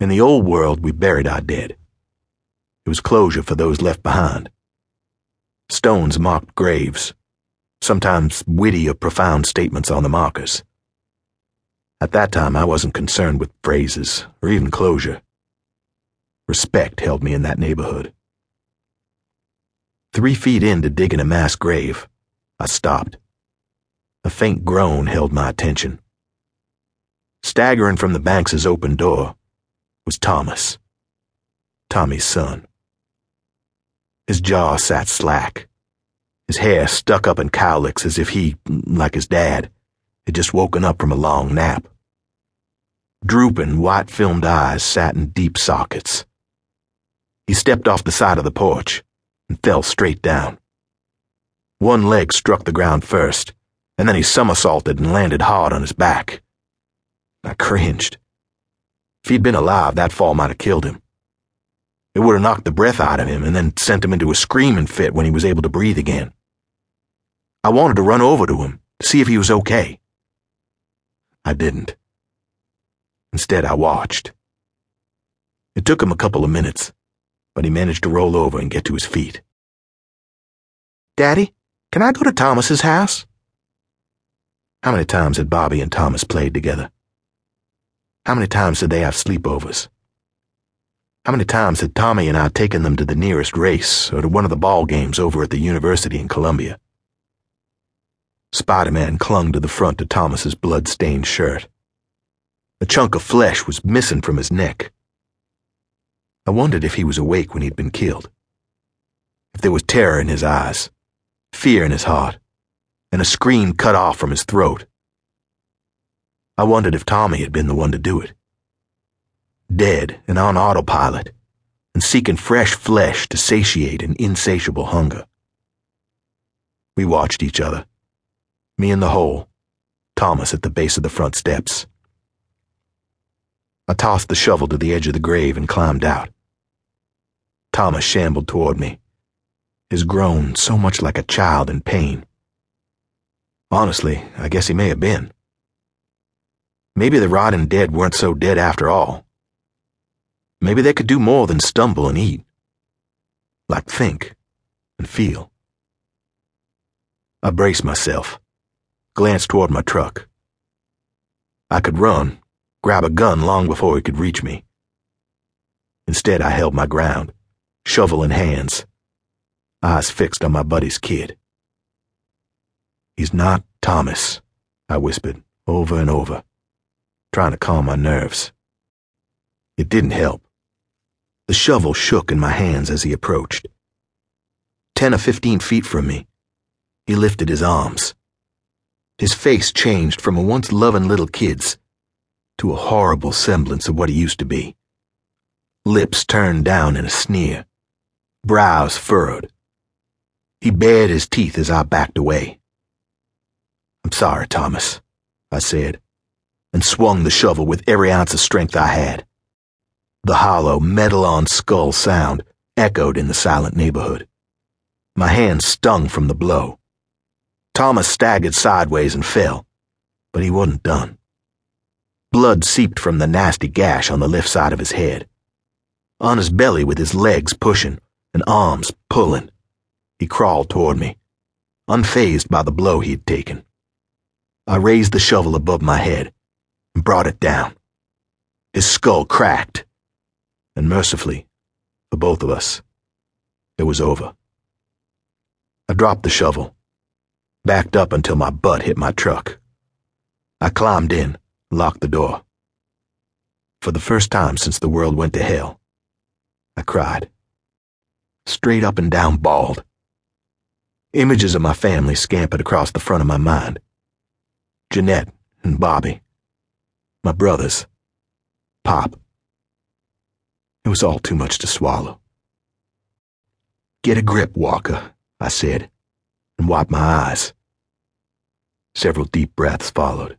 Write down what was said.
In the old world, we buried our dead. It was closure for those left behind. Stones marked graves, sometimes witty or profound statements on the markers. At that time, I wasn't concerned with phrases or even closure. Respect held me in that neighborhood. Three feet into digging a mass grave, I stopped. A faint groan held my attention. Staggering from the Banks's open door was Thomas, Tommy's son. His jaw sat slack, his hair stuck up in cowlicks as if he, like his dad, had just woken up from a long nap. Drooping, white filmed eyes sat in deep sockets. He stepped off the side of the porch and fell straight down. One leg struck the ground first, and then he somersaulted and landed hard on his back. I cringed. If he'd been alive, that fall might have killed him. It would have knocked the breath out of him and then sent him into a screaming fit when he was able to breathe again. I wanted to run over to him to see if he was okay. I didn't. Instead, I watched. It took him a couple of minutes, but he managed to roll over and get to his feet. Daddy, can I go to Thomas's house? How many times had Bobby and Thomas played together? How many times did they have sleepovers? How many times had Tommy and I taken them to the nearest race or to one of the ball games over at the university in Columbia? Spider Man clung to the front of Thomas's blood stained shirt. A chunk of flesh was missing from his neck. I wondered if he was awake when he'd been killed. If there was terror in his eyes, fear in his heart, and a scream cut off from his throat. I wondered if Tommy had been the one to do it. Dead and on autopilot, and seeking fresh flesh to satiate an insatiable hunger. We watched each other. Me in the hole, Thomas at the base of the front steps. I tossed the shovel to the edge of the grave and climbed out. Thomas shambled toward me, his groan so much like a child in pain. Honestly, I guess he may have been. Maybe the rotting dead weren't so dead after all. Maybe they could do more than stumble and eat. Like think and feel. I braced myself, glanced toward my truck. I could run, grab a gun long before he could reach me. Instead, I held my ground, shovel in hands, eyes fixed on my buddy's kid. He's not Thomas, I whispered over and over, trying to calm my nerves. It didn't help. The shovel shook in my hands as he approached. Ten or fifteen feet from me, he lifted his arms. His face changed from a once loving little kid's to a horrible semblance of what he used to be. Lips turned down in a sneer, brows furrowed. He bared his teeth as I backed away. I'm sorry, Thomas, I said, and swung the shovel with every ounce of strength I had. The hollow, metal on skull sound echoed in the silent neighborhood. My hand stung from the blow. Thomas staggered sideways and fell, but he wasn't done. Blood seeped from the nasty gash on the left side of his head. On his belly, with his legs pushing and arms pulling, he crawled toward me, unfazed by the blow he'd taken. I raised the shovel above my head and brought it down. His skull cracked, and mercifully, for both of us, it was over. I dropped the shovel, backed up until my butt hit my truck. I climbed in locked the door. For the first time since the world went to hell, I cried. Straight up and down bawled. Images of my family scampered across the front of my mind. Jeanette and Bobby. My brothers. Pop. It was all too much to swallow. Get a grip, Walker, I said, and wiped my eyes. Several deep breaths followed.